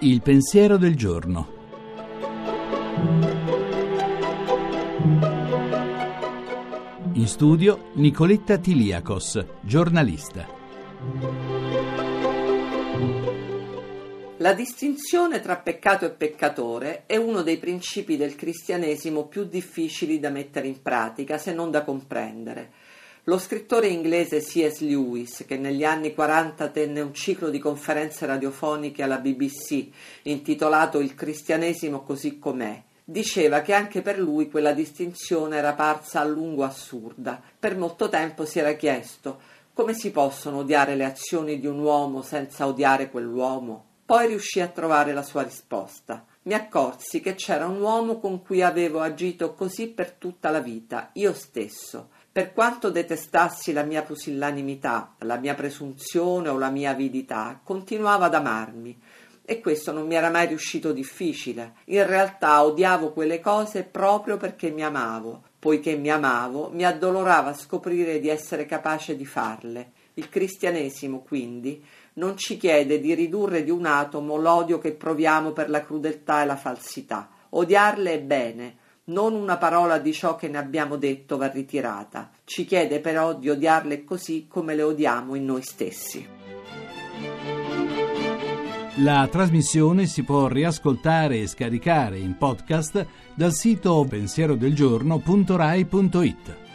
Il pensiero del giorno. In studio Nicoletta Tiliakos, giornalista. La distinzione tra peccato e peccatore è uno dei principi del cristianesimo più difficili da mettere in pratica, se non da comprendere. Lo scrittore inglese C.S. Lewis, che negli anni 40 tenne un ciclo di conferenze radiofoniche alla BBC intitolato Il cristianesimo così com'è, diceva che anche per lui quella distinzione era parsa a lungo assurda. Per molto tempo si era chiesto come si possono odiare le azioni di un uomo senza odiare quell'uomo? Poi riuscì a trovare la sua risposta. Mi accorsi che c'era un uomo con cui avevo agito così per tutta la vita, io stesso. Per quanto detestassi la mia pusillanimità, la mia presunzione o la mia avidità, continuava ad amarmi. E questo non mi era mai riuscito difficile. In realtà odiavo quelle cose proprio perché mi amavo. Poiché mi amavo, mi addolorava scoprire di essere capace di farle. Il cristianesimo, quindi, non ci chiede di ridurre di un atomo l'odio che proviamo per la crudeltà e la falsità. Odiarle è bene, non una parola di ciò che ne abbiamo detto va ritirata, ci chiede però di odiarle così come le odiamo in noi stessi. La trasmissione si può riascoltare e scaricare in podcast dal sito pensierodelgiorno.rai.it.